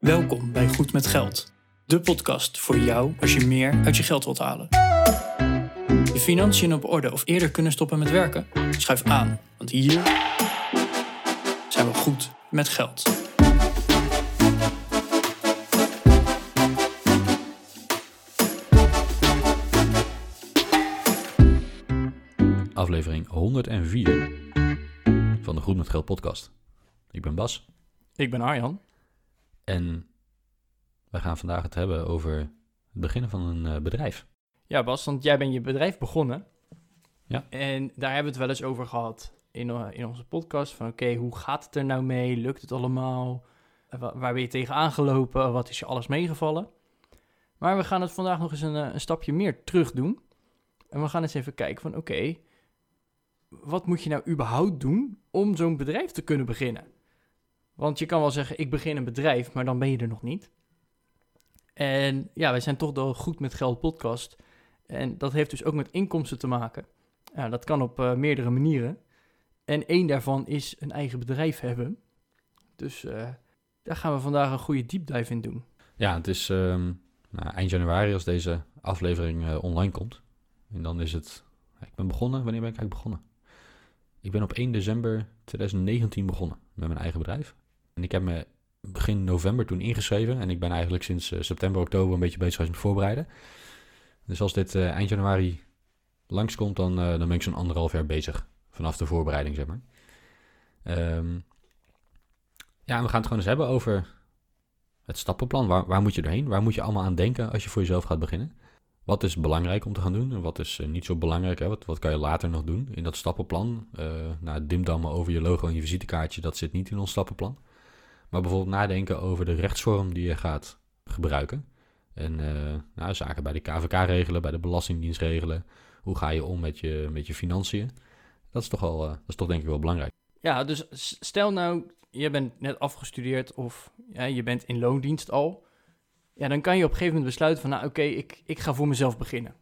Welkom bij Goed met Geld, de podcast voor jou als je meer uit je geld wilt halen. Je financiën op orde of eerder kunnen stoppen met werken? Schuif aan, want hier zijn we goed met geld. aflevering 104 van de Goed met Geld podcast. Ik ben Bas Ik ben Arjan. En wij gaan vandaag het hebben over het beginnen van een eh, bedrijf. Ja, Bas, want jij bent je bedrijf begonnen. Ja. En daar hebben we het wel eens over gehad in, eh, in onze podcast. Van oké, hoe gaat het er nou mee? Lukt het allemaal? Eh, wa- Waar ben je tegen aangelopen? Wat is je alles meegevallen? Maar we gaan het vandaag nog eens een, een stapje meer terug doen. En we gaan eens even kijken van oké, wat moet je nou überhaupt doen om zo'n bedrijf te kunnen beginnen? Want je kan wel zeggen, ik begin een bedrijf, maar dan ben je er nog niet. En ja, wij zijn toch de Goed met Geld podcast. En dat heeft dus ook met inkomsten te maken. Ja, dat kan op eh, meerdere manieren. En één daarvan is een eigen bedrijf hebben. Dus eh, daar gaan we vandaag een goede deep dive in doen. Ja, het is ehm, nou, eind januari als deze aflevering eh, online komt. En dan is het... Ik ben begonnen, wanneer ben ik eigenlijk begonnen? Ik ben op 1 december 2019 begonnen met mijn eigen bedrijf. En ik heb me begin november toen ingeschreven. En ik ben eigenlijk sinds eh, september, oktober een beetje bezig geweest met voorbereiden. Dus als dit eh, eind januari langskomt, dan, eh, dan ben ik zo'n anderhalf jaar bezig. Vanaf de voorbereiding, zeg maar. Ehm, ja, en we gaan het gewoon eens hebben over het stappenplan. Waar, waar moet je doorheen? Waar moet je allemaal aan denken als je voor jezelf gaat beginnen? Wat is belangrijk om te gaan doen en wat is niet zo belangrijk? Hè? Wat, wat kan je later nog doen in dat stappenplan? Nou, dimdammen over je logo en je visitekaartje, dat zit niet in ons stappenplan. Maar bijvoorbeeld nadenken over de rechtsvorm die je gaat gebruiken. En eh, nou, zaken bij de KVK regelen, bij de Belastingdienst regelen. Hoe ga je om met je, met je financiën? Dat is toch wel, eh, dat is toch denk ik wel belangrijk. Ja, dus stel nou, je bent net afgestudeerd of je bent in loondienst al. Ja, dan kan je op een gegeven moment besluiten van, nou oké, ik, ik ga voor mezelf beginnen.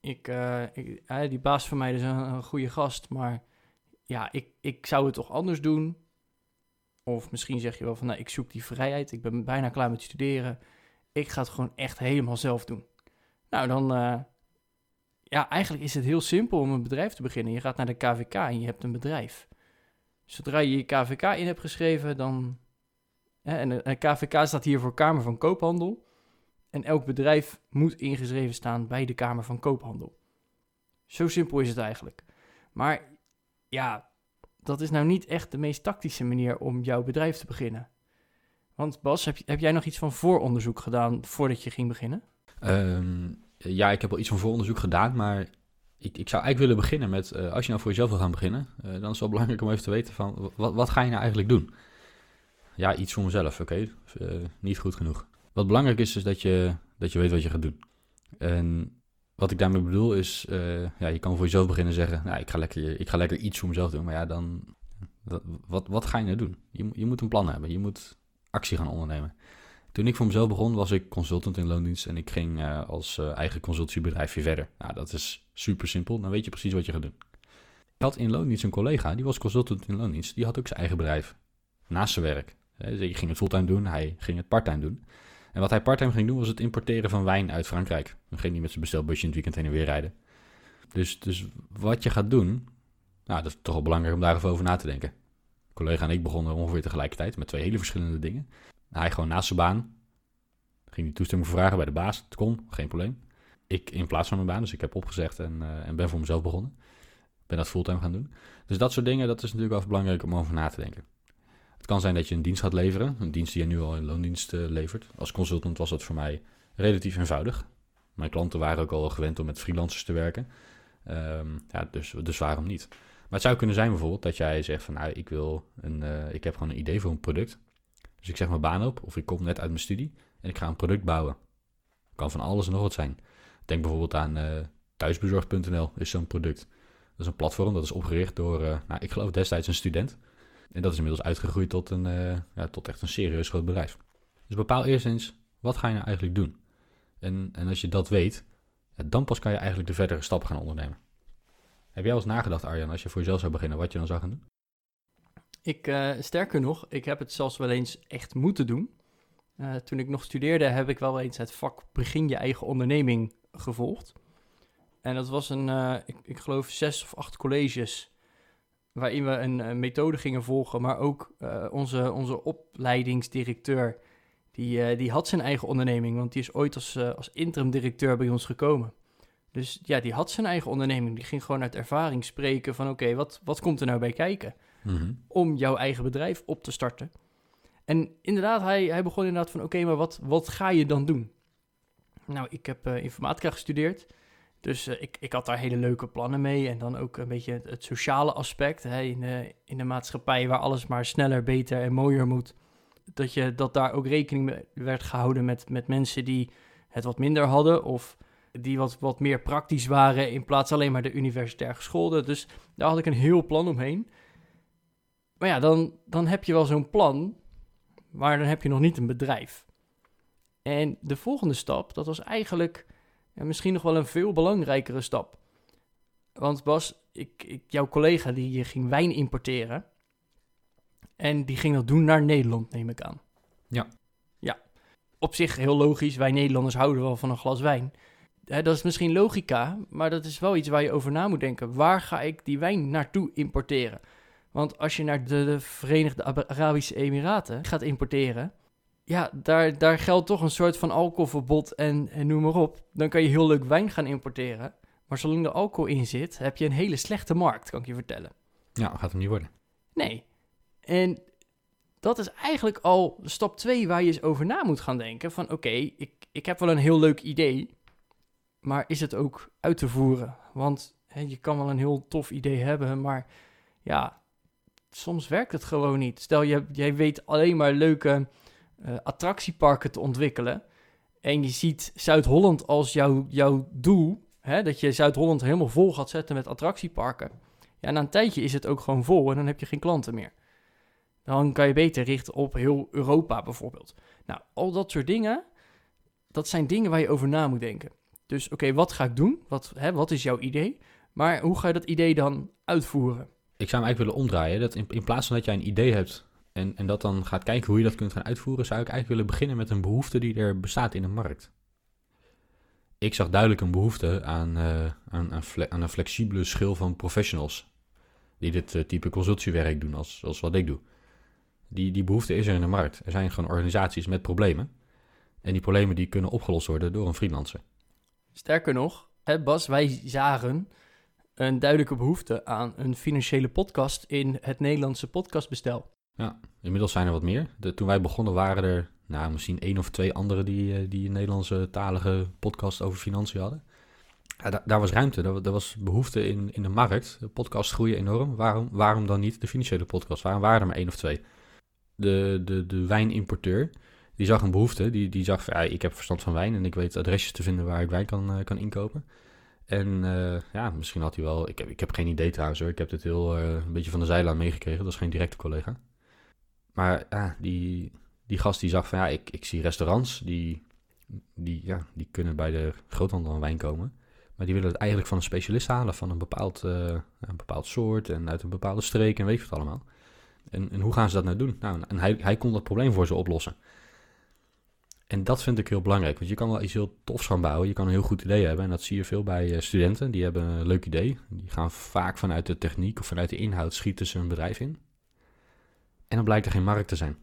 Ik, ik, eh, die baas van mij is een, een goede gast, maar ja, ik, ik zou het toch anders doen. Of misschien zeg je wel van, nou, ik zoek die vrijheid, ik ben bijna klaar met studeren. Ik ga het gewoon echt helemaal zelf doen. Nou, dan, eh, ja, eigenlijk is het heel simpel om een bedrijf te beginnen. Je gaat naar de KVK en je hebt een bedrijf. Zodra je je KVK in hebt geschreven, dan. Hè, en KVK staat hier voor Kamer van Koophandel. En elk bedrijf moet ingeschreven staan bij de Kamer van Koophandel. Zo simpel is het eigenlijk. Maar ja, dat is nou niet echt de meest tactische manier om jouw bedrijf te beginnen. Want Bas, heb, heb jij nog iets van vooronderzoek gedaan voordat je ging beginnen? Ehm, ja, ik heb al iets van vooronderzoek gedaan, maar ik, ik zou eigenlijk willen beginnen met, eh, als je nou voor jezelf wil gaan beginnen, eh, dan is het wel belangrijk om even te weten van, wat, wat ga je nou eigenlijk doen? Ja, iets voor mezelf, oké, eh, niet goed genoeg. Wat belangrijk is, is dat je, dat je weet wat je gaat doen. En wat ik daarmee bedoel is, eh, ja, je kan voor jezelf beginnen zeggen, nou, ik ga lekker, ik ga lekker iets voor mezelf doen, maar ja, dan, wat, wat, ga je nou doen? Je, je moet een plan hebben, je moet actie gaan ondernemen. Toen ik voor mezelf begon, was ik consultant in loondienst en ik ging eh, als eh, eigen consultiebedrijfje verder. Nou, dat is super simpel, dan weet je precies wat je gaat doen. Ik had in loondienst een collega, die was consultant in loondienst, die had ook zijn eigen bedrijf. Naast zijn werk. Dus ging het fulltime doen, hij ging het parttime doen. En wat hij parttime ging doen, was het importeren van wijn uit Frankrijk. Dan ging hij met zijn bestelbusje in het weekend heen en weer rijden. Dus, dus wat je gaat doen, nou, dat is toch wel belangrijk om daar even over na te denken. Een collega en ik begonnen ongeveer tegelijkertijd met twee hele verschillende dingen. Hij gewoon naast zijn baan. Ging die toestemming vragen bij de baas. Het kon, geen probleem. Ik in plaats van mijn baan, dus ik heb opgezegd en, eh, en ben voor mezelf begonnen. Ben dat fulltime gaan doen. Dus dat soort dingen, dat is natuurlijk wel belangrijk om over na te denken. Het kan zijn dat je een dienst gaat leveren. Een dienst die je nu al in loondienst eh, levert. Als consultant was dat voor mij relatief eenvoudig. Mijn klanten waren ook al gewend om met freelancers te werken. Ehm, ja, dus, dus waarom niet? Maar het zou kunnen zijn bijvoorbeeld dat jij zegt van nou, ik wil een, eh, ik heb gewoon een idee voor een product. Dus ik zeg mijn baan op of ik kom net uit mijn studie en ik ga een product bouwen. Kan van alles en nog wat zijn. Denk bijvoorbeeld aan eh, thuisbezorgd.nl is zo'n product. Dat is een platform dat is opgericht door, nou, ik geloof destijds een student. En dat is inmiddels uitgegroeid tot, een, eh, ja, tot echt een serieus groot bedrijf. Dus bepaal eerst eens, wat ga je nou eigenlijk doen? En, en als je dat weet, dan pas kan je eigenlijk de verdere stappen gaan ondernemen. Heb jij al eens nagedacht, Arjan, als je voor jezelf zou beginnen, wat je dan zou gaan doen? Ik, eh, sterker nog, ik heb het zelfs wel eens echt moeten doen. Eh, toen ik nog studeerde, heb ik wel eens het vak Begin je eigen onderneming gevolgd. En dat was een, ik, ik geloof, zes of acht colleges waarin we een, een methode gingen volgen. Maar ook eh, onze, onze opleidingsdirecteur, die, eh, die had zijn eigen onderneming, want die is ooit als, eh, als interim directeur bij ons gekomen. Dus ja, die had zijn eigen onderneming. Die ging gewoon uit ervaring spreken van oké, wat, wat komt er nou bij kijken? Mhm. om jouw eigen bedrijf op te starten. En inderdaad, hij, hij begon inderdaad van, oké, maar wat, wat ga je dan doen? Nou, ik heb eh, informatica gestudeerd, dus eh, ik, ik had daar hele leuke plannen mee. En dan ook een beetje het, sociale aspect hè, in, de, in de maatschappij waar alles maar sneller, beter en mooier moet. Dat, je, dat daar ook rekening werd gehouden met, met mensen die het wat minder hadden of die wat, wat meer praktisch waren in plaats alleen maar de universitair gescholden. Dus daar had ik een heel plan omheen. Maar ja, dan, dan heb je wel zo'n plan, maar dan heb je nog niet een bedrijf. En de volgende stap, dat was eigenlijk ja, misschien nog wel een veel belangrijkere stap. Want Bas, ik, ik, jouw collega die ging wijn importeren. En die ging dat doen naar Nederland, neem ik aan. Ja. Ja. Op zich heel logisch. Wij Nederlanders houden wel van een glas wijn. Dat is misschien logica, maar dat is wel iets waar je over na moet denken. Waar ga ik die wijn naartoe importeren? Want als je naar de, de Verenigde Ab- Arabische Emiraten gaat importeren, ja, daar, daar geldt toch een soort van alcoholverbod en, en noem maar op. Dan kan je heel leuk wijn gaan importeren. Maar zolang er alcohol in zit, heb je een hele slechte markt, kan ik je vertellen. Ja, gaat hem niet worden. Nee. En dat is eigenlijk al stap 2 waar je eens over na moet gaan denken. Van oké, ik, ik heb wel een heel leuk idee, maar is het ook uit te voeren? Want hè, je kan wel een heel tof idee hebben, maar ja, soms werkt het gewoon niet. Stel, je, jij weet alleen maar leuke eh, attractieparken te ontwikkelen en je ziet Zuid-Holland als jouw, jouw doel, hè, dat je Zuid-Holland helemaal vol gaat zetten met attractieparken. Ja, na een tijdje is het ook gewoon vol en dan heb je geen klanten meer. Dan kan je beter richten op heel Europa bijvoorbeeld. Nou, al dat soort dingen, dat zijn dingen waar je over na moet denken. Dus oké, wat ga ik doen? Wat, hè, wat is jouw idee? Maar hoe ga je dat idee dan uitvoeren? Ik zou hem eigenlijk willen omdraaien. Dat in, in plaats van dat jij een idee hebt en, en dat dan gaat kijken hoe je dat kunt gaan uitvoeren, zou ik eigenlijk willen beginnen met een behoefte die er bestaat in de markt. Ik zag duidelijk een behoefte aan, eh, aan, aan, aan een flexibele schil van professionals. Die dit eh, type consultiewerk doen als, als wat ik doe. Die, die behoefte is er in de markt. Er zijn gewoon organisaties met problemen. En die problemen die kunnen opgelost worden door een freelancer. Sterker nog, Bas, wij zagen een duidelijke behoefte aan een financiële podcast in het Nederlandse podcastbestel. Ja, inmiddels zijn er wat meer. Toen wij begonnen waren er nou, misschien één of twee anderen die, eh, die een Nederlandse talige podcast over financiën hadden. Ja, da- daar was ruimte, daar, wa- daar was behoefte in, in de markt. De podcasts groeien enorm. Waarom, waarom dan niet de financiële podcast? Waarom waren er maar één of twee? De, de, de wijnimporteur, die zag een behoefte. Die, die zag ja, ik heb verstand van wijn en ik weet adresjes te vinden waar ik wijn kan, eh, kan inkopen. En eh, ja, misschien had hij wel... Ik heb, ik heb geen idee trouwens hoor. Ik heb dit heel een beetje van de zijlijn meegekregen. Dat is geen directe collega. Maar ja, die, die gast die zag van ja, ik, ik zie restaurants die, die, ja, die kunnen bij de groothandel aan wijn komen. Maar die willen het eigenlijk van een specialist halen, van een bepaald, eh, een bepaald soort en uit een bepaalde streek en weet je wat allemaal. En, en hoe gaan ze dat nou doen? Nou, en hij, hij kon dat probleem voor ze oplossen. En dat vind ik heel belangrijk, want je kan wel iets heel tofs gaan bouwen. Je kan een heel goed idee hebben en dat zie je veel bij eh, studenten. Die hebben een leuk idee. Die gaan vaak vanuit de techniek of vanuit de inhoud schieten ze een bedrijf in. En dan blijkt er geen markt te zijn.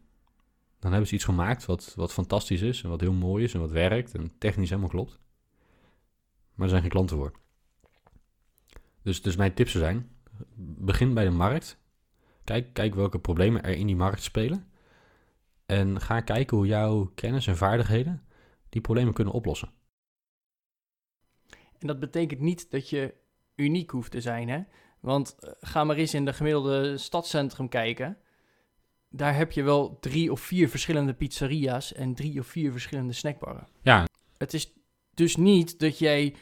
Dan hebben ze iets gemaakt wat, wat fantastisch is en wat heel mooi is en wat werkt en technisch helemaal klopt. Maar er zijn geen klanten voor. Dus, dus mijn tips zijn, begin bij de markt. Kijk, kijk welke problemen er in die markt spelen. En ga kijken hoe jouw kennis en vaardigheden die problemen kunnen oplossen. En dat betekent niet dat je uniek hoeft te zijn, hè? Want eh, ga maar eens in de gemiddelde stadscentrum kijken. Daar heb je wel drie of vier verschillende pizzeria's en drie of vier verschillende snackbarren. Ja, Het is dus niet dat jij,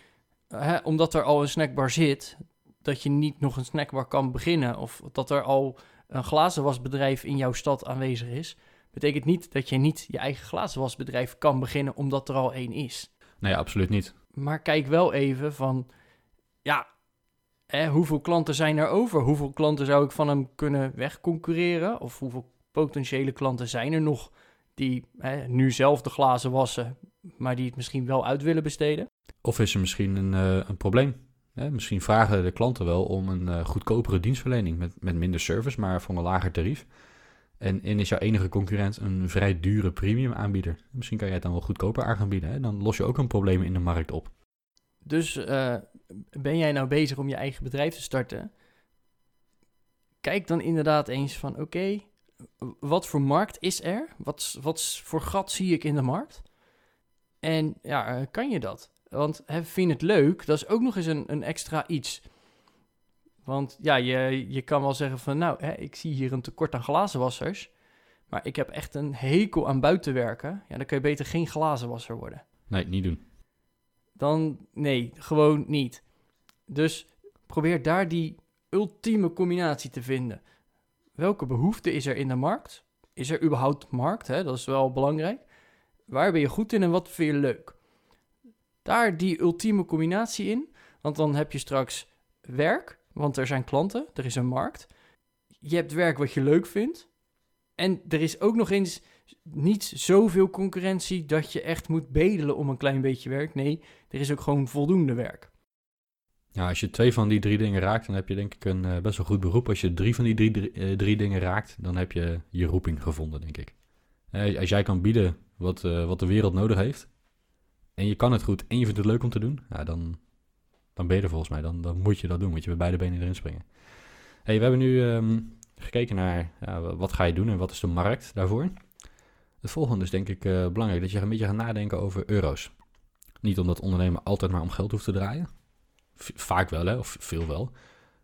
hè, omdat er al een snackbar zit, dat je niet nog een snackbar kan beginnen. Of dat er al een glazenwasbedrijf in jouw stad aanwezig is. Betekent niet dat je niet je eigen glazenwasbedrijf kan beginnen omdat er al één is. nee, absoluut niet. Maar kijk wel even van, ja, hè, hoeveel klanten zijn er over? Hoeveel klanten zou ik van hem kunnen wegconcurreren? Of hoeveel potentiële klanten zijn er nog die hè, nu zelf de glazen wassen, maar die het misschien wel uit willen besteden. Of is er misschien een, eh, een probleem? Hè? Misschien vragen de klanten wel om een eh, goedkopere dienstverlening met, met minder service, maar voor een lager tarief. En, en is jouw enige concurrent een vrij dure premium aanbieder? Misschien kan jij het dan wel goedkoper aan gaan bieden. Hè? Dan los je ook een probleem in de markt op. Dus eh, ben jij nou bezig om je eigen bedrijf te starten? Kijk dan inderdaad eens van oké, wat voor markt is er? Wat, wat voor gat zie ik in de markt? En ja, eh, kan je dat? Want hè, vind je het leuk? Dat is ook nog eens een, een extra iets. Want ja, je, je kan wel zeggen van nou, hè, ik zie hier een tekort aan glazenwassers. Maar ik heb echt een hekel aan buitenwerken. Ja, dan kun je beter geen glazenwasser worden. Nee, niet doen. Dan nee, gewoon niet. Dus probeer daar die ultieme combinatie te vinden. Welke behoefte is er in de markt? Is er überhaupt markt? Hè? Dat is wel belangrijk. Waar ben je goed in en wat vind je leuk? Daar die ultieme combinatie in. Want dan heb je straks werk, want er zijn klanten, er is een markt. Je hebt werk wat je leuk vindt. En er is ook nog eens niet zoveel concurrentie dat je echt moet bedelen om een klein beetje werk. Nee, er is ook gewoon voldoende werk. Ja, als je twee van die drie dingen raakt, dan heb je denk ik een uh, best wel goed beroep. Als je drie van die drie, drie, drie, dingen raakt, dan heb je je roeping gevonden, denk ik. Uh, als jij kan bieden wat, wat de wereld nodig heeft, en je kan het goed en je vindt het leuk om te doen, ja, dan, dan ben je er volgens mij. Dan, dan moet je dat doen, moet je met beide benen erin springen. Hey, we hebben nu um, gekeken naar wat ga je doen en wat is de markt daarvoor. Het volgende is denk ik belangrijk, dat je een beetje gaat nadenken over euro's. Niet omdat ondernemen altijd maar om geld hoeft te draaien vaak wel, hè, of veel wel.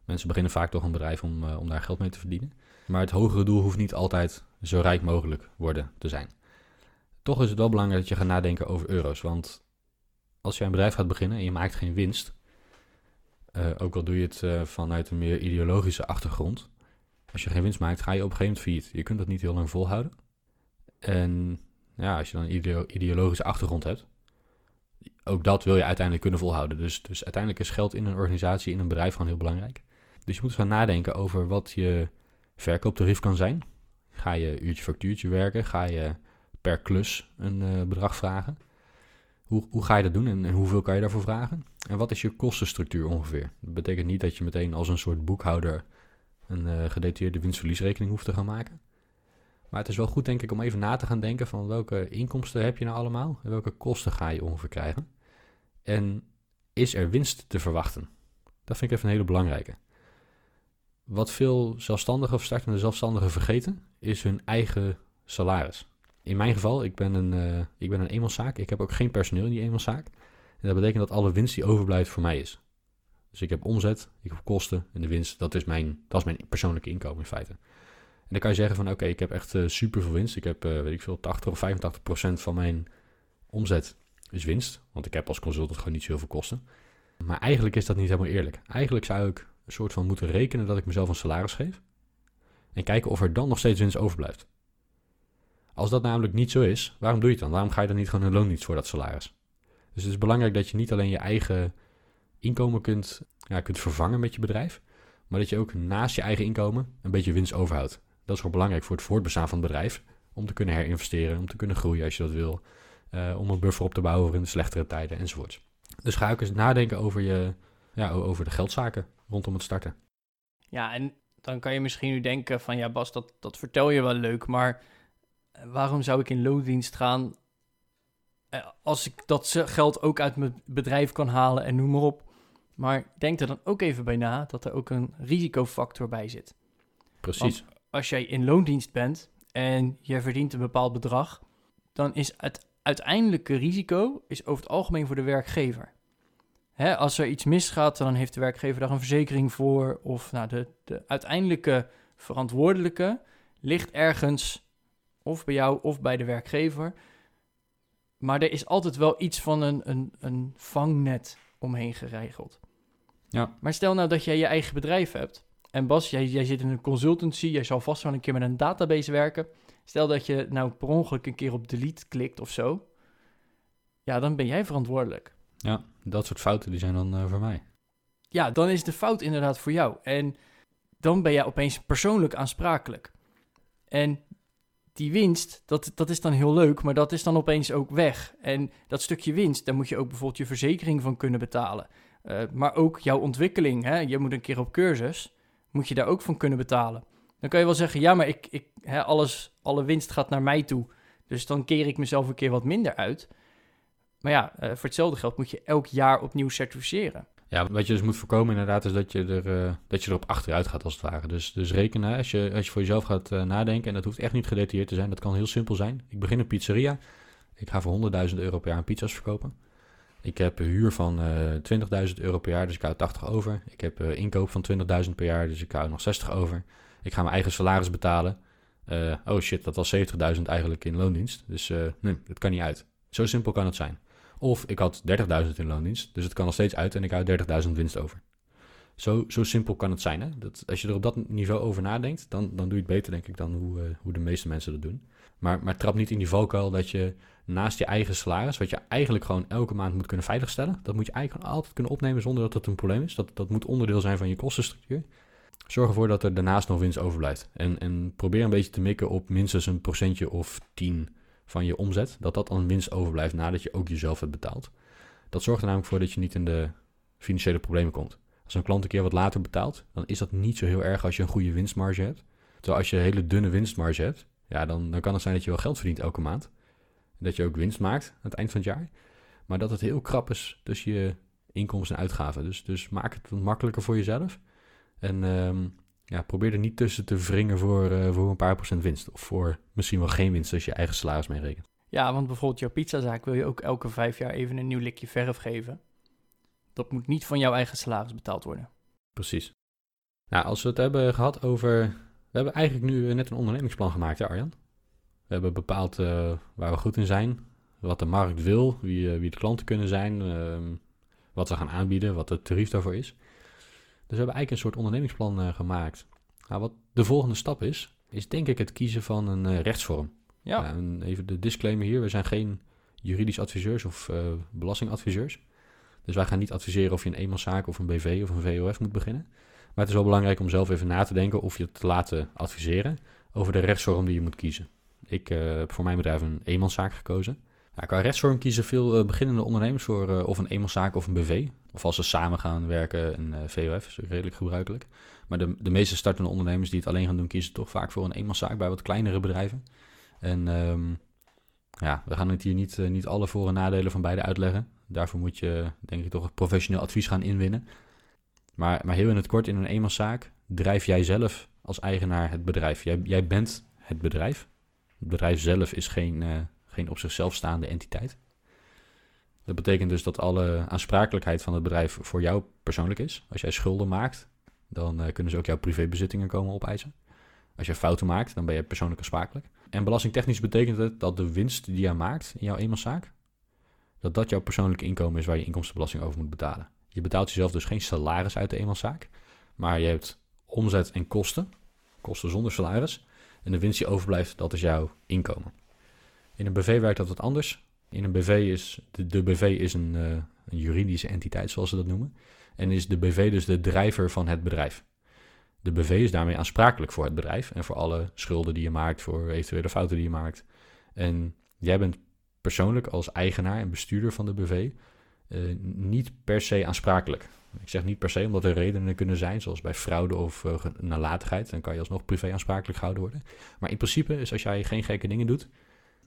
Mensen beginnen vaak toch een bedrijf om, uh, om daar geld mee te verdienen. Maar het hogere doel hoeft niet altijd zo rijk mogelijk worden te zijn. Toch is het wel belangrijk dat je gaat nadenken over euro's. Want als je een bedrijf gaat beginnen en je maakt geen winst, uh, ook al doe je het uh, vanuit een meer ideologische achtergrond. Als je geen winst maakt, ga je op een gegeven moment failliet. Je kunt dat niet heel lang volhouden. En ja, als je dan een ideo ideologische achtergrond hebt, ook dat wil je uiteindelijk kunnen volhouden. Dus, dus uiteindelijk is geld in een organisatie, in een bedrijf gewoon heel belangrijk. Dus je moet gaan nadenken over wat je verkooptarief kan zijn. Ga je uurtje factuurtje werken? Ga je per klus een uh, bedrag vragen? Hoe, hoe ga je dat doen en, en, hoeveel kan je daarvoor vragen? En wat is je kostenstructuur ongeveer? Dat betekent niet dat je meteen als een soort boekhouder een uh, gedetailleerde winstverliesrekening hoeft te gaan maken. Maar het is wel goed, denk ik, om even na te gaan denken van welke inkomsten heb je nou allemaal en welke kosten ga je ongeveer krijgen. En is er winst te verwachten? Dat vind ik even een hele belangrijke. Wat veel zelfstandigen of startende zelfstandigen vergeten, is hun eigen salaris. In mijn geval, ik ben een, uh, ik ben een eenmanszaak. Ik heb ook geen personeel in die eenmanszaak. En dat betekent dat alle winst die overblijft voor mij is. Dus ik heb omzet, ik heb kosten en de winst, dat is mijn, dat is mijn persoonlijke inkomen in feite. En dan kan je zeggen van oké, ik heb echt uh, super veel winst. Ik heb, uh, weet ik veel, 80 of 85 procent van mijn omzet is winst. Want ik heb als consultant gewoon niet zoveel kosten. Maar eigenlijk is dat niet helemaal eerlijk. Eigenlijk zou ik een soort van moeten rekenen dat ik mezelf een salaris geef. En kijken of er dan nog steeds winst overblijft. Als dat namelijk niet zo is, waarom doe je het dan? Waarom ga je dan niet gewoon een loondienst voor dat salaris? Dus het is belangrijk dat je niet alleen je eigen inkomen kunt, ja, kunt vervangen met je bedrijf. Maar dat je ook naast je eigen inkomen een beetje winst overhoudt. Dat is gewoon belangrijk voor het voortbestaan van het bedrijf. Om te kunnen herinvesteren, om te kunnen groeien als je dat wil. Uh, om een buffer op te bouwen voor in de slechtere tijden enzovoorts. Dus ga ook eens nadenken over, je, ja, over de geldzaken rondom het starten. Ja, en dan kan je misschien nu denken van ja Bas, dat, dat vertel je wel leuk, maar eh, waarom zou ik in loondienst gaan eh, als ik dat geld ook uit mijn bedrijf kan halen en noem maar op. Maar denk er dan ook even bij na dat er ook een risicofactor bij zit. Precies. Want als jij in loondienst bent en je verdient een bepaald bedrag, dan is het uiteindelijke risico is over het algemeen voor de werkgever. Hè, als er iets misgaat, dan heeft de werkgever daar een verzekering voor. Of nou, de, de uiteindelijke verantwoordelijke ligt ergens, of bij jou of bij de werkgever. Maar er is altijd wel iets van een, een, een vangnet omheen geregeld. Ja. Maar stel nou dat jij je eigen bedrijf hebt. En Bas, jij, jij zit in een consultancy, jij zal vast wel een keer met een database werken. Stel dat je nou per ongeluk een keer op delete klikt of zo. Ja, dan ben jij verantwoordelijk. Ja, dat soort fouten die zijn dan uh, voor mij. Ja, dan is de fout inderdaad voor jou. En dan ben jij opeens persoonlijk aansprakelijk. En die winst, dat, dat is dan heel leuk, maar dat is dan opeens ook weg. En dat stukje winst, daar moet je ook bijvoorbeeld je verzekering van kunnen betalen. Uh, maar ook jouw ontwikkeling, hè? je moet een keer op cursus, moet je daar ook van kunnen betalen. Dan kan je wel zeggen, ja, maar ik, ik, alles, alle winst gaat naar mij toe. Dus dan keer ik mezelf een keer wat minder uit. Maar ja, uh, voor hetzelfde geld moet je elk jaar opnieuw certificeren. Ja, wat je dus moet voorkomen inderdaad is dat je, er, uh, dat je erop achteruit gaat als het ware. Dus, dus rekenen als je, als je voor jezelf gaat uh, nadenken. En dat hoeft echt niet gedetailleerd te zijn. Dat kan heel simpel zijn. Ik begin een pizzeria. Ik ga voor 100.000 euro per jaar pizza's verkopen. Ik heb huur van uh, 20.000 euro per jaar, dus ik hou 80 over. Ik heb uh, inkoop van 20.000 per jaar, dus ik hou nog 60 over. Ik ga mijn eigen salaris betalen. Uh, oh shit, dat was 70.000 eigenlijk in loondienst. Dus nee, dat kan niet uit. Zo simpel kan het zijn. Of ik had 30.000 in loondienst, dus het kan nog steeds uit en ik hou 30.000 winst over. Zo, zo simpel kan het zijn. Hè? Dat, als je er op dat niveau over nadenkt, dan, dan doe je het beter, denk ik, dan hoe, hoe de meeste mensen dat doen. Maar, maar trap niet in die valkuil dat je naast je eigen salaris, wat je eigenlijk gewoon elke maand moet kunnen veiligstellen, dat moet je eigenlijk altijd kunnen opnemen zonder dat dat een probleem is. Dat, dat moet onderdeel zijn van je kostenstructuur. Zorg ervoor dat er daarnaast nog winst overblijft. En, en probeer een beetje te mikken op minstens een procentje of 10 van je omzet, dat dat dan winst overblijft nadat je ook jezelf hebt betaald. Dat zorgt er namelijk voor dat je niet in de financiële problemen komt. Als een klant een keer wat later betaalt, dan is dat niet zo heel erg als je een goede winstmarge hebt. Terwijl als je een hele dunne winstmarge hebt, ja, dan, dan kan het zijn dat je wel geld verdient elke maand. Dat je ook winst maakt aan het eind van het jaar. Maar dat het heel krap is tussen je inkomsten en uitgaven. Dus, dus maak het wat makkelijker voor jezelf. En um, ja, probeer er niet tussen te wringen voor, uh, voor een paar procent winst. Of voor misschien wel geen winst als je eigen salaris meerekent. Ja, want bijvoorbeeld jouw pizzazaak wil je ook elke vijf jaar even een nieuw likje verf geven. Dat moet niet van jouw eigen salaris betaald worden. Precies. Nou, als we het hebben gehad over... We hebben eigenlijk nu net een ondernemingsplan gemaakt, hè Arjan? We hebben bepaald uh, waar we goed in zijn, wat de markt wil, wie, uh, wie de klanten kunnen zijn, uh, wat we gaan aanbieden, wat het tarief daarvoor is. Dus we hebben eigenlijk een soort ondernemingsplan uh, gemaakt. Nou, wat de volgende stap is, is denk ik het kiezen van een rechtsvorm. Ja. ja en even de disclaimer hier, we zijn geen juridisch adviseurs of belastingadviseurs. Dus wij gaan niet adviseren of je een eenmanszaak of een BV of een VOF moet beginnen. Maar het is wel belangrijk om zelf even na te denken of je het te laten adviseren over de rechtsvorm die je moet kiezen. Ik heb voor mijn bedrijf een eenmanszaak gekozen. Ja, qua rechtsvorm kiezen veel uh, beginnende ondernemers voor uh, of een eenmanszaak of een BV. Of als ze samen gaan werken, een VOF, is redelijk gebruikelijk. Maar de, de meeste startende ondernemers die het alleen gaan doen, kiezen toch vaak voor een eenmanszaak bij wat kleinere bedrijven. En um, ja, we gaan het hier niet, niet alle voor- en nadelen van beide uitleggen. Daarvoor moet je, denk ik, toch professioneel advies gaan inwinnen. Maar, maar heel in het kort, in een eenmanszaak drijf jij zelf als eigenaar het bedrijf. Jij, jij bent het bedrijf. Het bedrijf zelf is geen geen op zichzelf staande entiteit. Dat betekent dus dat alle aansprakelijkheid van het bedrijf voor jou persoonlijk is. Als jij schulden maakt, dan uh, kunnen ze ook jouw privébezittingen komen opeisen. Als je fouten maakt, dan ben je persoonlijk aansprakelijk. En belastingtechnisch betekent het dat de winst die jij maakt in jouw eenmanszaak, dat dat jouw persoonlijke inkomen is waar je inkomstenbelasting over moet betalen. Je betaalt jezelf dus geen salaris uit de eenmanszaak, maar je hebt omzet en kosten, kosten zonder salaris. En de winst die overblijft, dat is jouw inkomen. In een BV werkt dat wat anders. In een BV is de, de BV is een, uh, een, juridische entiteit, zoals ze dat noemen. En is de BV dus de drijver van het bedrijf. De BV is daarmee aansprakelijk voor het bedrijf en voor alle schulden die je maakt, voor eventuele fouten die je maakt. En jij bent persoonlijk als eigenaar en bestuurder van de BV eh, niet per se aansprakelijk. Ik zeg niet per se, omdat er redenen kunnen zijn, zoals bij fraude of uh, nalatigheid. Dan kan je alsnog privé aansprakelijk gehouden worden. Maar in principe is als jij geen gekke dingen doet,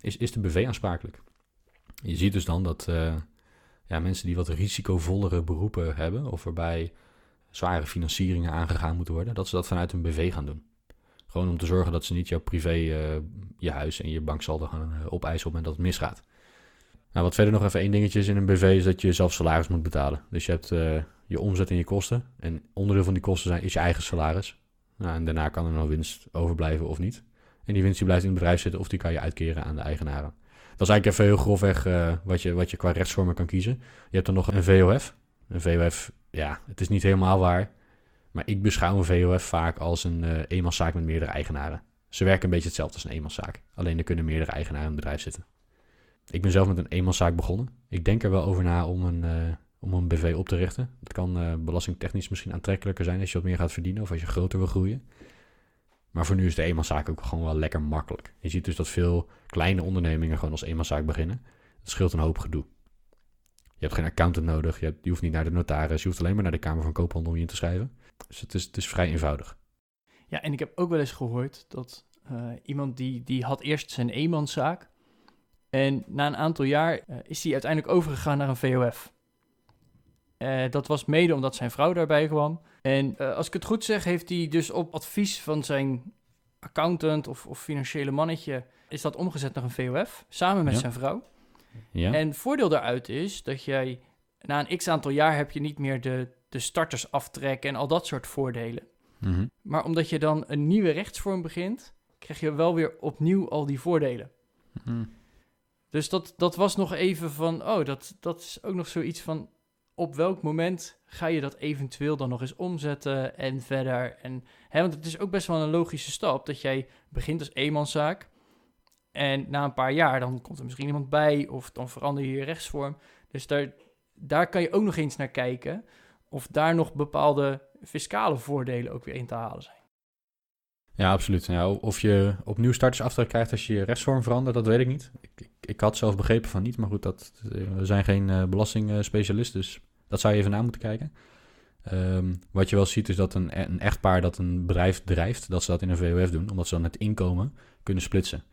is, is de BV aansprakelijk. Je ziet dus dan dat uh, ja, mensen die wat risicovollere beroepen hebben, of waarbij zware financieringen aangegaan moeten worden, dat ze dat vanuit een BV gaan doen. Gewoon om te zorgen dat ze niet jouw privé, uh, je huis en je banksaldo gaan opeisen op het moment dat het misgaat. Nou, wat verder nog even één dingetje is in een BV, is dat je zelf salaris moet betalen. Dus je hebt je omzet en je kosten. En onderdeel van die kosten zijn, is je eigen salaris. Nou, en daarna kan er nog winst overblijven of niet. En die winst die blijft in het bedrijf zitten of die kan je uitkeren aan de eigenaren. Dat is eigenlijk even heel grofweg uh, wat, je, wat je qua rechtsvormen kan kiezen. Je hebt dan nog een VOF. Een VOF, ja, het is niet helemaal waar. Maar ik beschouw een VOF vaak als een uh, eenmanszaak met meerdere eigenaren. Ze werken een beetje hetzelfde als een eenmanszaak. Alleen er kunnen meerdere eigenaren in het bedrijf zitten. Ik ben zelf met een eenmanszaak begonnen. Ik denk er wel over na om een, uh, om een BV op te richten. Dat kan belastingtechnisch misschien aantrekkelijker zijn als je wat meer gaat verdienen of als je groter wil groeien. Maar voor nu is de eenmanszaak ook gewoon wel lekker makkelijk. Je ziet dus dat veel kleine ondernemingen gewoon als eenmanszaak beginnen. Dat scheelt een hoop gedoe. Je hebt geen accountant nodig, je, hoeft niet naar de notaris, je hoeft alleen maar naar de Kamer van Koophandel om je in te schrijven. Dus het is, vrij eenvoudig. Ja, en ik heb ook wel eens gehoord dat uh, iemand die, die had eerst zijn eenmanszaak. En na een aantal jaar uh, is hij uiteindelijk overgegaan naar een VOF. Uh, dat was mede omdat zijn vrouw daarbij kwam. En als ik het goed zeg, heeft hij dus op advies van zijn accountant of, of financiële mannetje... is dat omgezet naar een VOF, samen met Ja. zijn vrouw. Ja? En voordeel daaruit is dat jij na een x aantal jaar heb je niet meer de, de startersaftrek en al dat soort voordelen. Mhm. Maar omdat je dan een nieuwe rechtsvorm begint, krijg je wel weer opnieuw al die voordelen. Mhm. Dus dat, dat was nog even van, oh, dat, dat is ook nog zoiets van, op welk moment ga je dat eventueel dan nog eens omzetten en verder. En, hè, want het is ook best wel een logische stap dat jij begint als eenmanszaak. En na een paar jaar, dan komt er misschien iemand bij of dan verander je je rechtsvorm. Dus daar, daar kan je ook nog eens naar kijken of daar nog bepaalde fiscale voordelen ook weer in te halen zijn. Ja, absoluut. Ja, of je opnieuw startersaftrek krijgt als je je rechtsvorm verandert, dat weet ik niet. Ik, ik had zelf begrepen van niet, maar goed, dat, eh, we zijn geen belastingspecialist, dus dat zou je even na moeten kijken. Ehm, wat je wel ziet is dat een, een echtpaar dat een bedrijf drijft, dat ze dat in een VOF doen, omdat ze dan het inkomen kunnen splitsen.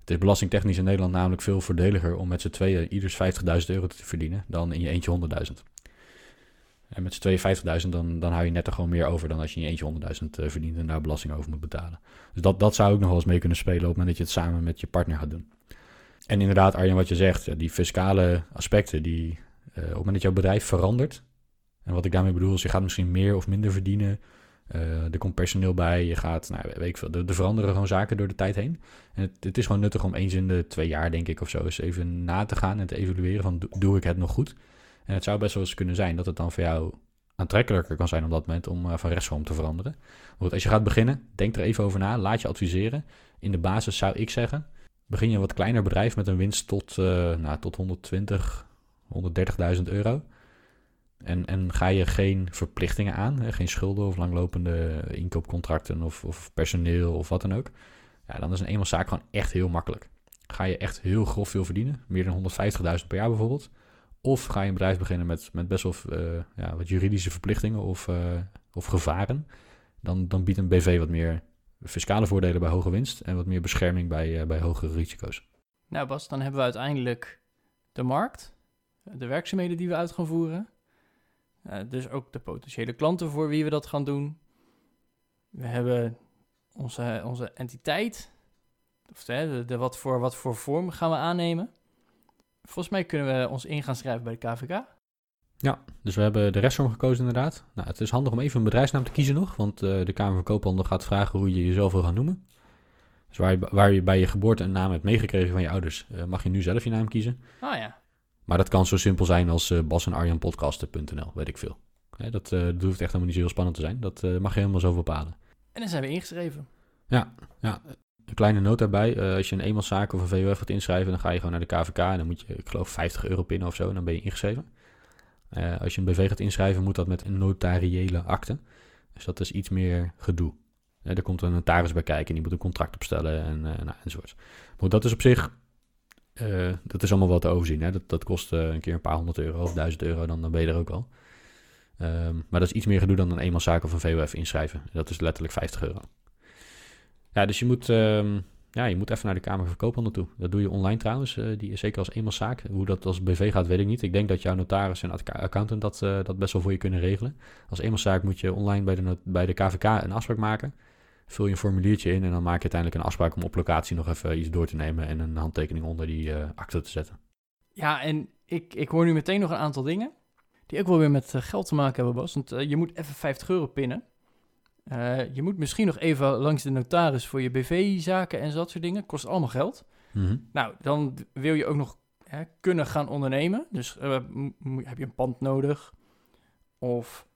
Het is belastingtechnisch in Nederland namelijk veel voordeliger om met z'n tweeën ieders 50.000 euro te verdienen dan in je eentje 100.000. En met z'n tweeën 50.000, dan, dan hou je net er gewoon meer over dan als je in je eentje 100.000 eh, verdient en daar belasting over moet betalen. Dus dat, dat zou ook nog wel eens mee kunnen spelen op het moment dat je het samen met je partner gaat doen. En inderdaad, Arjen, wat je zegt, die fiscale aspecten, die, eh, op het moment dat jouw bedrijf verandert, en wat ik daarmee bedoel is, je gaat misschien meer of minder verdienen, eh, er komt personeel bij, je gaat, nou, weet veel, er, er veranderen gewoon zaken door de tijd heen. En het, het is gewoon nuttig om eens in de twee jaar, denk ik, of zo, eens even na te gaan en te evalueren van, do- doe ik het nog goed? En het zou best wel eens kunnen zijn dat het dan voor jou aantrekkelijker kan zijn op dat moment om eh, van rechtsvorm te veranderen. Goed, als je gaat beginnen, denk er even over na, laat je adviseren. In de basis zou ik zeggen, begin je een wat kleiner bedrijf met een winst tot, eh, nou, tot 120, 130.000 euro. En, en ga je geen verplichtingen aan, geen schulden of langlopende inkoopcontracten of, of personeel of wat dan ook. Ja, dan is een eenmanszaak gewoon echt heel makkelijk. Ga je echt heel grof veel verdienen, meer dan 150.000 per jaar bijvoorbeeld. Of ga je een bedrijf beginnen met, met best wel eh, ja, wat juridische verplichtingen of, eh, of gevaren. Dan, dan biedt een BV wat meer fiscale voordelen bij hoge winst en wat meer bescherming bij, eh, bij hogere risico's. Nou Bas, dan hebben we uiteindelijk de markt, de werkzaamheden die we uit gaan voeren. Eh, dus ook de potentiële klanten voor wie we dat gaan doen. We hebben onze, onze entiteit. Of de wat, voor, wat voor vorm gaan we aannemen. Volgens mij kunnen we ons in gaan schrijven bij de KVK. Ja, dus we hebben de rechtsvorm gekozen inderdaad. Nou, het is handig om even een bedrijfsnaam te kiezen nog, want eh, de Kamer van Koophandel gaat vragen hoe je jezelf wil gaan noemen. Dus waar je, waar je bij je geboorte een naam hebt meegekregen van je ouders, eh, mag je nu zelf je naam kiezen. Ah ja, Maar dat kan zo simpel zijn als eh Bas en Arjan podcasten.nl, weet ik veel. Hè, dat, dat hoeft echt helemaal niet zo heel spannend te zijn. Dat mag je helemaal zo bepalen. en dan zijn we ingeschreven. Ja, een kleine noot daarbij. als je een eenmanszaak of een VOF wilt inschrijven, dan ga je gewoon naar de KVK en dan moet je, ik geloof, 50 euro pinnen of zo en dan ben je ingeschreven. Eh, als je een BV gaat inschrijven, moet dat met een notariële akte. Dus dat is iets meer gedoe. Eh, er komt een notaris bij kijken en die moet een contract opstellen en, eh nou, enzovoort. Maar dat is op zich, dat is allemaal wel te overzien. Hè? Dat, dat kost een keer een paar honderd euro of duizend euro, dan, dan ben je er ook al. Ehm, maar dat is iets meer gedoe dan een eenmanszaak of een VOF inschrijven. Dat is letterlijk 50 euro. Ja, dus je moet, ehm, ja, je moet even naar de Kamer van Koophandel toe. Dat doe je online trouwens, eh, die, zeker als eenmanszaak. Hoe dat als BV gaat, weet ik niet. Ik denk dat jouw notaris en accountant dat, eh, dat best wel voor je kunnen regelen. Als eenmanszaak moet je online bij de, bij de KVK een afspraak maken. Vul je een formuliertje in en dan maak je uiteindelijk een afspraak om op locatie nog even iets door te nemen en een handtekening onder die eh, akte te zetten. Ja, en ik, ik hoor nu meteen nog een aantal dingen die ook wel weer met geld te maken hebben, Bas. Want je moet even 50 euro pinnen. Eh, je moet misschien nog even langs de notaris voor je BV-zaken en dat soort dingen. Kost allemaal geld. Mhm. Nou, dan wil je ook nog hè, kunnen gaan ondernemen. Dus eh, heb je een pand nodig? Of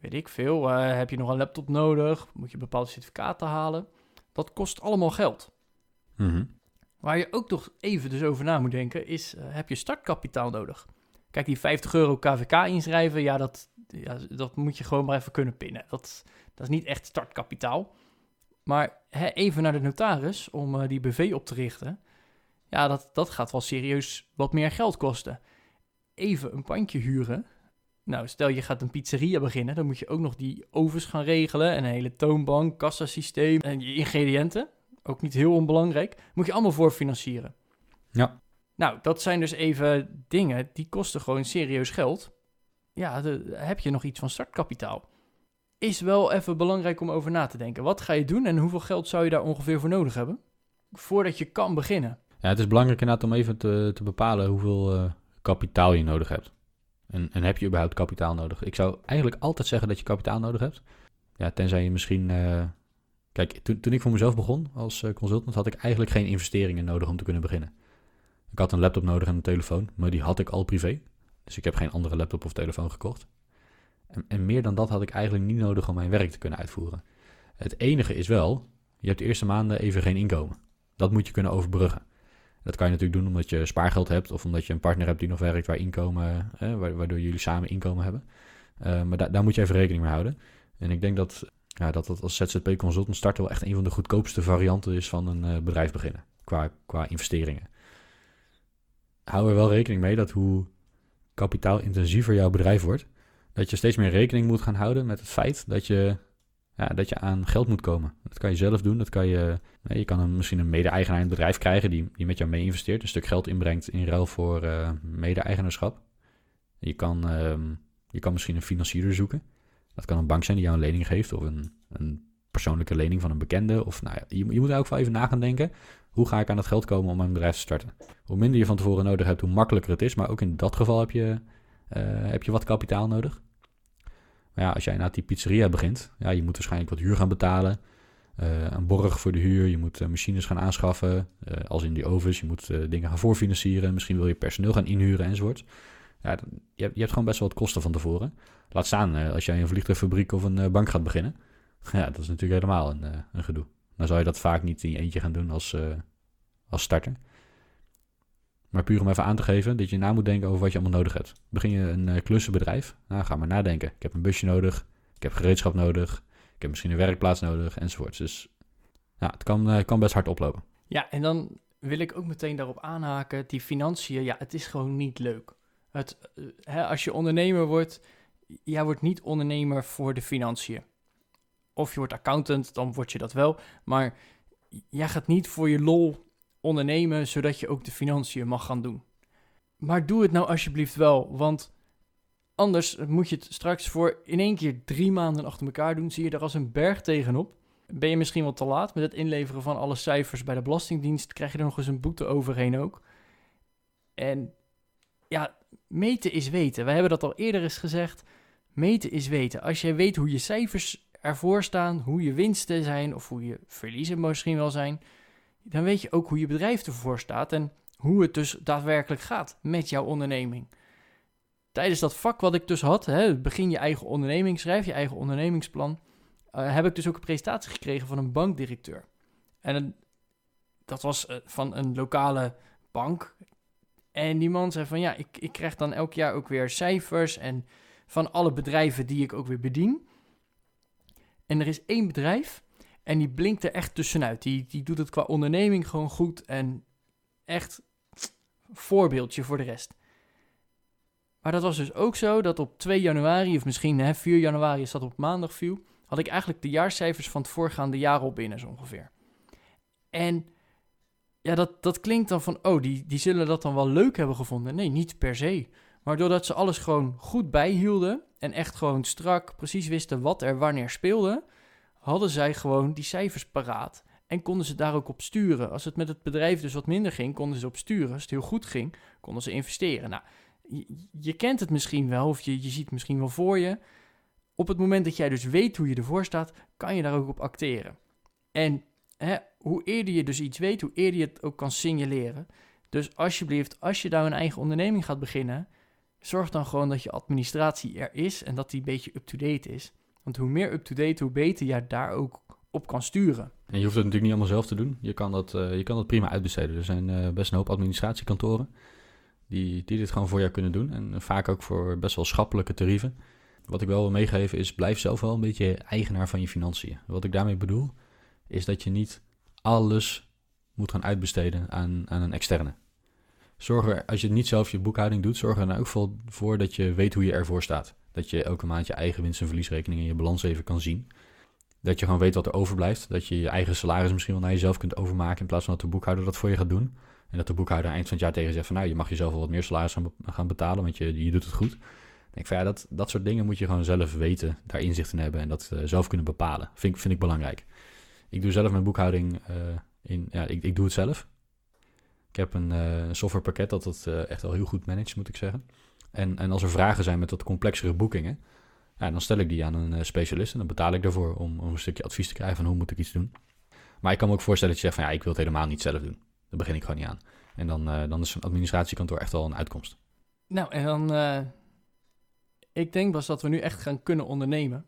weet ik veel, eh, heb je nog een laptop nodig? Moet je bepaalde certificaten halen? Dat kost allemaal geld. Mhm. Waar je ook nog even dus over na moet denken, is heb je startkapitaal nodig? Kijk, die 50 euro KVK inschrijven, ja dat, ja, dat moet je gewoon maar even kunnen pinnen. Dat, dat is niet echt startkapitaal. Maar hè, even naar de notaris om eh, die BV op te richten. Ja, dat, dat gaat wel serieus wat meer geld kosten. Even een pandje huren. Nou, stel je gaat een pizzeria beginnen, dan moet je ook nog die ovens gaan regelen en een hele toonbank, kassasysteem en je ingrediënten. Ook niet heel onbelangrijk. Moet je allemaal voor financieren. Ja. Nou, dat zijn dus even dingen die kosten gewoon serieus geld. Ja, heb je nog iets van startkapitaal? Is wel even belangrijk om over na te denken. Wat ga je doen en hoeveel geld zou je daar ongeveer voor nodig hebben? Voordat je kan beginnen. Ja, het is belangrijk inderdaad om even te, te bepalen hoeveel eh, kapitaal je nodig hebt. En, en heb je überhaupt kapitaal nodig? Ik zou eigenlijk altijd zeggen dat je kapitaal nodig hebt. Ja, tenzij je misschien... eh, Kijk, toen, toen ik voor mezelf begon als eh, consultant, had ik eigenlijk geen investeringen nodig om te kunnen beginnen. Ik had een laptop nodig en een telefoon, maar die had ik al privé. Dus ik heb geen andere laptop of telefoon gekocht. En, en meer dan dat had ik eigenlijk niet nodig om mijn werk te kunnen uitvoeren. Het enige is wel, je hebt de eerste maanden even geen inkomen. Dat moet je kunnen overbruggen. Dat kan je natuurlijk doen omdat je spaargeld hebt of omdat je een partner hebt die nog werkt waar inkomen, eh, wa- waardoor jullie samen inkomen hebben. Eh, maar da- daar moet je even rekening mee houden. En ik denk dat ja, dat dat als ZZP-consultant starten wel echt een van de goedkoopste varianten is van een eh, bedrijf beginnen. Qua, qua investeringen. Hou er wel rekening mee dat hoe kapitaalintensiever jouw bedrijf wordt, dat je steeds meer rekening moet gaan houden met het feit dat je, ja, dat je aan geld moet komen. Dat kan je zelf doen. Dat kan je, je kan een, misschien een mede-eigenaar in het bedrijf krijgen die, die met jou mee investeert, een stuk geld inbrengt in ruil voor eh, mede-eigenaarschap. Je kan, ehm, je kan misschien een financier zoeken. Dat kan een bank zijn die jou een lening geeft of een, een persoonlijke lening van een bekende. Of, nou ja, je, je moet er ook wel even na gaan denken. Hoe ga ik aan dat geld komen om mijn bedrijf te starten? Hoe minder je van tevoren nodig hebt, hoe makkelijker het is. Maar ook in dat geval heb je, eh, heb je wat kapitaal nodig. Maar ja, als jij na die pizzeria begint, ja, je moet waarschijnlijk wat huur gaan betalen. eh, een borg voor de huur, je moet eh, machines gaan aanschaffen, als in die ovens. Je moet dingen gaan voorfinancieren, misschien wil je personeel gaan inhuren enzovoort. Ja, je, hebt, je hebt gewoon best wel wat kosten van tevoren. Laat staan als jij een vliegtuigfabriek of een bank gaat beginnen. Ja, dat is natuurlijk helemaal een, een gedoe. Dan zou je dat vaak niet in je eentje gaan doen als, eh, als starter. Maar puur om even aan te geven dat je na moet denken over wat je allemaal nodig hebt. Begin je een eh, klussenbedrijf? Nou, ga maar nadenken. Ik heb een busje nodig, ik heb gereedschap nodig, ik heb misschien een werkplaats nodig, enzovoort. Dus ja, het kan, eh, kan best hard oplopen. Ja, en dan wil ik ook meteen daarop aanhaken. Die financiën, ja, het is gewoon niet leuk. Het, hè, als je ondernemer wordt, jij wordt niet ondernemer voor de financiën. Of je wordt accountant, dan word je dat wel. Maar jij gaat niet voor je lol ondernemen, zodat je ook de financiën mag gaan doen. Maar doe het nou alsjeblieft wel, want anders moet je het straks voor in één keer drie maanden achter elkaar doen. Zie je er als een berg tegenop. Ben je misschien wel te laat met het inleveren van alle cijfers bij de Belastingdienst? Krijg je er nog eens een boete overheen ook? En ja, meten is weten. We hebben dat al eerder eens gezegd. Meten is weten. Als jij weet hoe je cijfers ervoor staan, hoe je winsten zijn of hoe je verliezen misschien wel zijn, dan weet je ook hoe je bedrijf ervoor staat en hoe het dus daadwerkelijk gaat met jouw onderneming. Tijdens dat vak wat ik dus had, hè, begin je eigen onderneming, schrijf je eigen ondernemingsplan, eh, heb ik dus ook een presentatie gekregen van een bankdirecteur. En dat was eh, van een lokale bank. En die man zei van ja, ik, ik krijg dan elk jaar ook weer cijfers en van alle bedrijven die ik ook weer bedien. En er is één bedrijf en die blinkt er echt tussenuit. Die, die doet het qua onderneming gewoon goed en echt voorbeeldje voor de rest. Maar dat was dus ook zo dat op 2 januari, of misschien hè, 4 januari, als dat op maandag viel, had ik eigenlijk de jaarcijfers van het voorgaande jaar al binnen, zo ongeveer. En ja, dat, dat klinkt dan van, oh, die, die zullen dat dan wel leuk hebben gevonden. Nee, niet per se. Maar doordat ze alles gewoon goed bijhielden en echt gewoon strak precies wisten wat er wanneer speelde, hadden zij gewoon die cijfers paraat. En konden ze daar ook op sturen. Als het met het bedrijf dus wat minder ging, konden ze op sturen. Als het heel goed ging, konden ze investeren. Nou, je, kent het misschien wel, of je, je ziet het misschien wel voor je. Op het moment dat jij dus weet hoe je ervoor staat, kan je daar ook op acteren. En hè, hoe eerder je dus iets weet, hoe eerder je het ook kan signaleren. Dus alsjeblieft, als je daar een eigen onderneming gaat beginnen, zorg dan gewoon dat je administratie er is en dat die een beetje up-to-date is. Want hoe meer up-to-date, hoe beter je daar ook op kan sturen. En je hoeft het natuurlijk niet allemaal zelf te doen. Je kan dat, eh, je kan dat prima uitbesteden. Er zijn eh, best een hoop administratiekantoren die, die dit gewoon voor jou kunnen doen. En vaak ook voor best wel schappelijke tarieven. Wat ik wel wil meegeven is, blijf zelf wel een beetje eigenaar van je financiën. Wat ik daarmee bedoel, is dat je niet alles moet gaan uitbesteden aan, aan een externe. Zorg er, als je niet zelf je boekhouding doet, zorg er dan ook voor dat je weet hoe je ervoor staat. Dat je elke maand je eigen winst- en verliesrekening en je balans even kan zien. Dat je gewoon weet wat er overblijft. Dat je je eigen salaris misschien wel naar jezelf kunt overmaken in plaats van dat de boekhouder dat voor je gaat doen. En dat de boekhouder eind van het jaar tegen zegt van nou, je mag jezelf wel wat meer salaris gaan betalen, want je, je doet het goed. Ik denk van ja, dat, dat soort dingen moet je gewoon zelf weten, daar inzicht in hebben en dat uh, zelf kunnen bepalen. Vind, vind ik belangrijk. Ik doe zelf mijn boekhouding uh, in, ja, ik, ik doe het zelf. Ik heb een uh, softwarepakket dat het echt wel heel goed managt, moet ik zeggen. En, en als er vragen zijn met wat complexere boekingen, ja, dan stel ik die aan een specialist en dan betaal ik daarvoor om, om een stukje advies te krijgen van hoe moet ik iets doen. Maar ik kan me ook voorstellen dat je zegt van ja, ik wil het helemaal niet zelf doen. Daar begin ik gewoon niet aan. En dan, dan is een administratiekantoor echt wel een uitkomst. Nou, en dan... Ik denk pas dat we nu echt gaan kunnen ondernemen.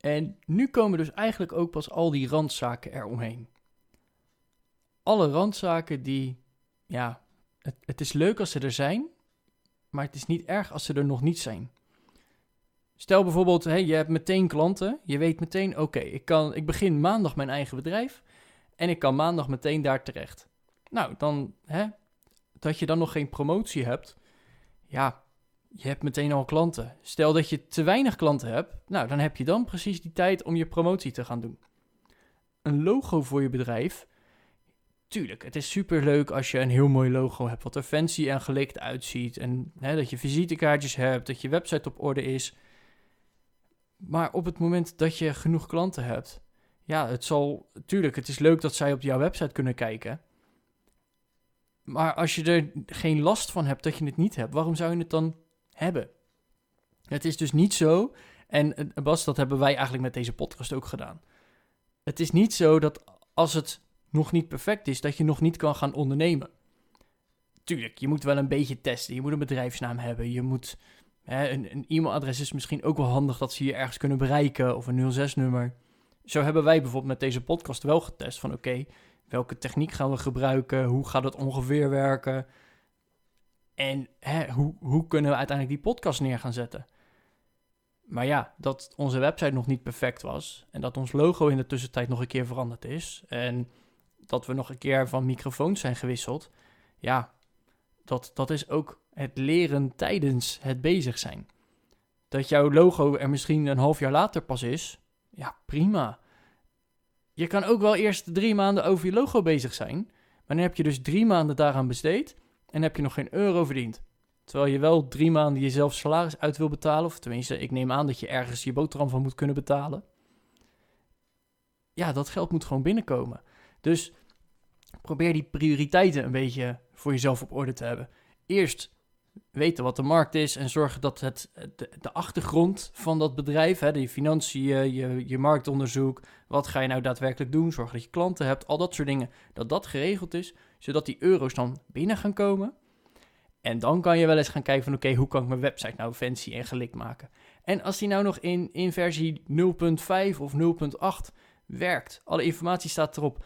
En nu komen dus eigenlijk ook pas al die randzaken eromheen. Alle randzaken die... Ja, het, het is leuk als ze er zijn... Maar het is niet erg als ze er nog niet zijn. Stel bijvoorbeeld, hey, je hebt meteen klanten. Je weet meteen, oké, ik ik, ik begin maandag mijn eigen bedrijf. En ik kan maandag meteen daar terecht. Nou, dan hè, dat je dan nog geen promotie hebt. Ja, je hebt meteen al klanten. Stel dat je te weinig klanten hebt. Nou, dan heb je dan precies die tijd om je promotie te gaan doen. Een logo voor je bedrijf. Tuurlijk, het is super leuk als je een heel mooi logo hebt. Wat er fancy en gelikt uitziet. En hè, dat je visitekaartjes hebt. Dat je website op orde is. Maar op het moment dat je genoeg klanten hebt. Ja, het zal. Tuurlijk, het is leuk dat zij op jouw website kunnen kijken. Maar als je er geen last van hebt dat je het niet hebt, waarom zou je het dan hebben? Het is dus niet zo, en eh, Bas, dat hebben wij eigenlijk met deze podcast ook gedaan. Het is niet zo dat als het nog niet perfect is, dat je nog niet kan gaan ondernemen. Tuurlijk, je moet wel een beetje testen. Je moet een bedrijfsnaam hebben. Je moet, hè, een, een e-mailadres is misschien ook wel handig dat ze je ergens kunnen bereiken of een 06-nummer. Zo hebben wij bijvoorbeeld met deze podcast wel getest van oké, Welke techniek gaan we gebruiken? Hoe gaat het ongeveer werken? En hè, hoe, hoe kunnen we uiteindelijk die podcast neer gaan zetten? Maar ja, dat onze website nog niet perfect was. En dat ons logo in de tussentijd nog een keer veranderd is. En dat we nog een keer van microfoons zijn gewisseld. Ja, dat, dat is ook het leren tijdens het bezig zijn. Dat jouw logo er misschien een half jaar later pas is. Ja, prima je kan ook wel eerst drie maanden over je logo bezig zijn. Maar dan heb je dus drie maanden daaraan besteed en heb je nog geen euro verdiend. Terwijl je wel drie maanden jezelf salaris uit wil betalen. Of tenminste, ik neem aan dat je ergens je boterham van moet kunnen betalen. Ja, dat geld moet gewoon binnenkomen. Dus probeer die prioriteiten een beetje voor jezelf op orde te hebben. Eerst weten wat de markt is en zorgen dat het, de, achtergrond van dat bedrijf, hè, je financiën, je, je marktonderzoek, wat ga je nou daadwerkelijk doen, zorgen dat je klanten hebt, al dat soort dingen, dat dat geregeld is, zodat die euro's dan binnen gaan komen. En dan kan je wel eens gaan kijken van oké, hoe kan ik mijn website nou fancy en gelikt maken? En als die nou nog in, in versie 0.5 of 0.8 werkt, alle informatie staat erop,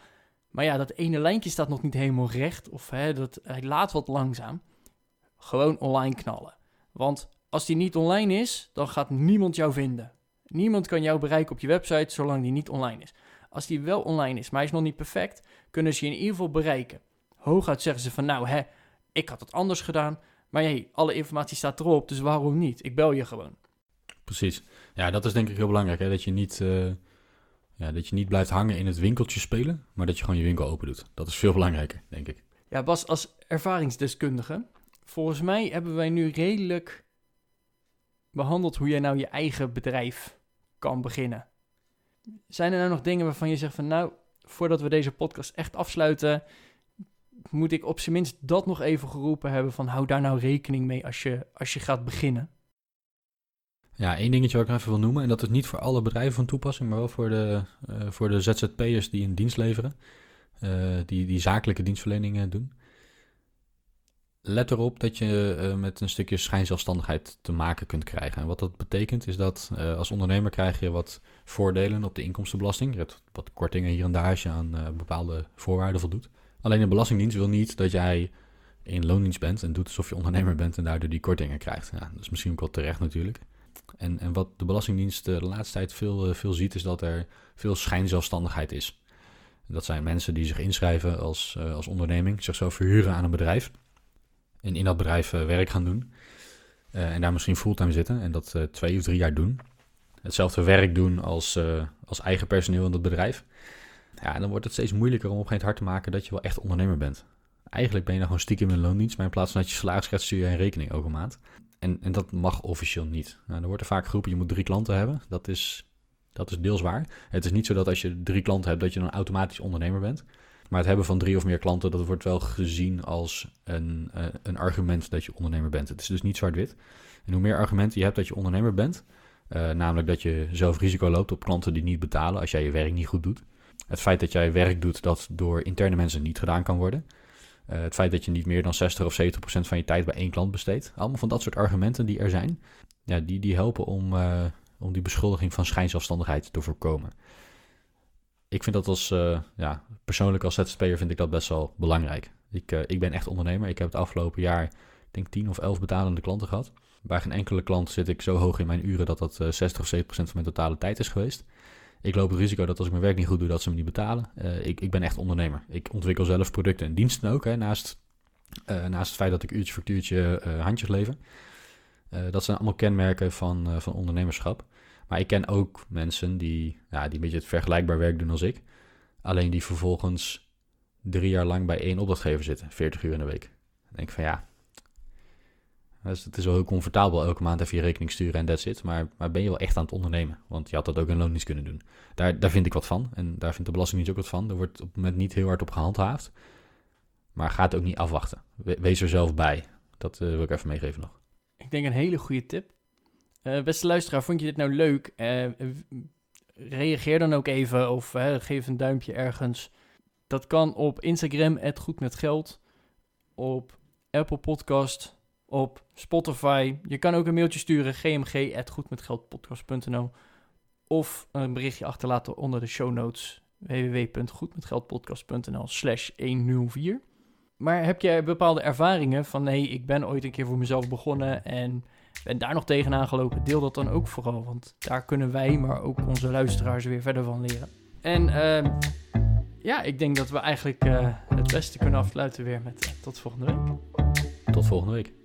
maar ja, dat ene lijntje staat nog niet helemaal recht of hè, dat, hij laat wat langzaam gewoon online knallen. Want als die niet online is, dan gaat niemand jou vinden. Niemand kan jou bereiken op je website zolang die niet online is. Als die wel online is, maar hij is nog niet perfect, kunnen ze je in ieder geval bereiken. Hooguit zeggen ze van nou hè, ik had het anders gedaan, maar hey, alle informatie staat erop, dus waarom niet? Ik bel je gewoon. Precies. Ja, dat is denk ik heel belangrijk, hè? dat je niet... Uh... Ja, dat je niet blijft hangen in het winkeltje spelen, maar dat je gewoon je winkel open doet. Dat is veel belangrijker, denk ik. Ja, Bas, als ervaringsdeskundige volgens mij hebben wij nu redelijk behandeld hoe jij nou je eigen bedrijf kan beginnen. Zijn er nou nog dingen waarvan je zegt van nou, voordat we deze podcast echt afsluiten, moet ik op zijn minst dat nog even geroepen hebben van hou daar nou rekening mee als je, als je gaat beginnen? Ja, één dingetje wat ik even wil noemen, en dat is niet voor alle bedrijven van toepassing, maar wel voor de, uh, voor de ZZP'ers die een dienst leveren, uh, die, die zakelijke dienstverleningen doen let erop dat je uh, met een stukje schijnzelfstandigheid te maken kunt krijgen. En wat dat betekent is dat als ondernemer krijg je wat voordelen op de inkomstenbelasting. Je hebt wat kortingen hier en daar als je aan bepaalde voorwaarden voldoet. Alleen de Belastingdienst wil niet dat jij in loondienst bent en doet alsof je ondernemer bent en daardoor die kortingen krijgt. Ja, dat is misschien ook wel terecht natuurlijk. En, en wat de Belastingdienst de laatste tijd veel, veel ziet is dat er veel schijnzelfstandigheid is. Dat zijn mensen die zich inschrijven als, uh, als onderneming, zichzelf verhuren aan een bedrijf. En in dat bedrijf werk gaan doen. En daar misschien fulltime zitten en dat twee of drie jaar doen. Hetzelfde werk doen als, als eigen personeel in dat bedrijf. Ja, en dan wordt het steeds moeilijker om op een gegeven moment hard te maken dat je wel echt ondernemer bent. Eigenlijk ben je dan gewoon stiekem in loondienst, maar in plaats van dat je salaris krijgt, stuur je een rekening elke maand. En, en dat mag officieel niet. Nou, er wordt er vaak geroepen, je moet drie klanten hebben. Dat is, dat is deels waar. Het is niet zo dat als je drie klanten hebt, dat je dan automatisch ondernemer bent. Maar het hebben van drie of meer klanten, dat wordt wel gezien als een, uh, een argument dat je ondernemer bent. Het is dus niet zwart-wit. En hoe meer argumenten je hebt dat je ondernemer bent, uh, namelijk dat je zelf risico loopt op klanten die niet betalen als jij je werk niet goed doet. Het feit dat jij werk doet dat door interne mensen niet gedaan kan worden. Uh, het feit dat je niet meer dan 60 of 70 procent van je tijd bij één klant besteedt. Allemaal van dat soort argumenten die er zijn. Ja, die, die helpen om, uh, om die beschuldiging van schijnzelfstandigheid te voorkomen. Ik vind dat als, uh, ja, persoonlijk als ZZP'er vind ik dat best wel belangrijk. Ik, ik ben echt ondernemer. Ik heb het afgelopen jaar, ik denk 10 of 11 betalende klanten gehad. Bij geen enkele klant zit ik zo hoog in mijn uren dat dat 60 of 70 procent van mijn totale tijd is geweest. Ik loop het risico dat als ik mijn werk niet goed doe, dat ze me niet betalen. Uh, ik, ik ben echt ondernemer. Ik ontwikkel zelf producten en diensten ook, hè, naast, uh, naast het feit dat ik uurtje factuurtje uh, handjes lever. dat zijn allemaal kenmerken van, van ondernemerschap. Maar ik ken ook mensen die, ja, die een beetje het vergelijkbaar werk doen als ik. Alleen die vervolgens drie jaar lang bij één opdrachtgever zitten, 40 uur in de week. Dan denk ik van ja, dus het is wel heel comfortabel elke maand even je rekening sturen en that's it. Maar, maar ben je wel echt aan het ondernemen? Want je had dat ook in loondienst kunnen doen. Daar, daar vind ik wat van. En daar vindt de Belastingdienst ook wat van. Er wordt op het moment niet heel hard op gehandhaafd. Maar ga ook niet afwachten. Wees er zelf bij. Dat uh, wil ik even meegeven nog. Ik denk een hele goede tip. Uh, beste luisteraar, vond je dit nou leuk? Uh, reageer dan ook even of geef een duimpje ergens. Dat kan op Instagram, goed met geld. Op Apple Podcast op Spotify. Je kan ook een mailtje sturen, gmg.goedmetgeldpodcast.nl of een berichtje achterlaten onder de show notes www.goedmetgeldpodcast.nl slash 104. Maar heb jij bepaalde ervaringen van nee, ik ben ooit een keer voor mezelf begonnen en ben daar nog tegenaan gelopen? Deel dat dan ook vooral, want daar kunnen wij, maar ook onze luisteraars weer verder van leren. En uh, ja, ik denk dat we eigenlijk uh, het beste kunnen afsluiten weer met uh, tot volgende week. Tot volgende week.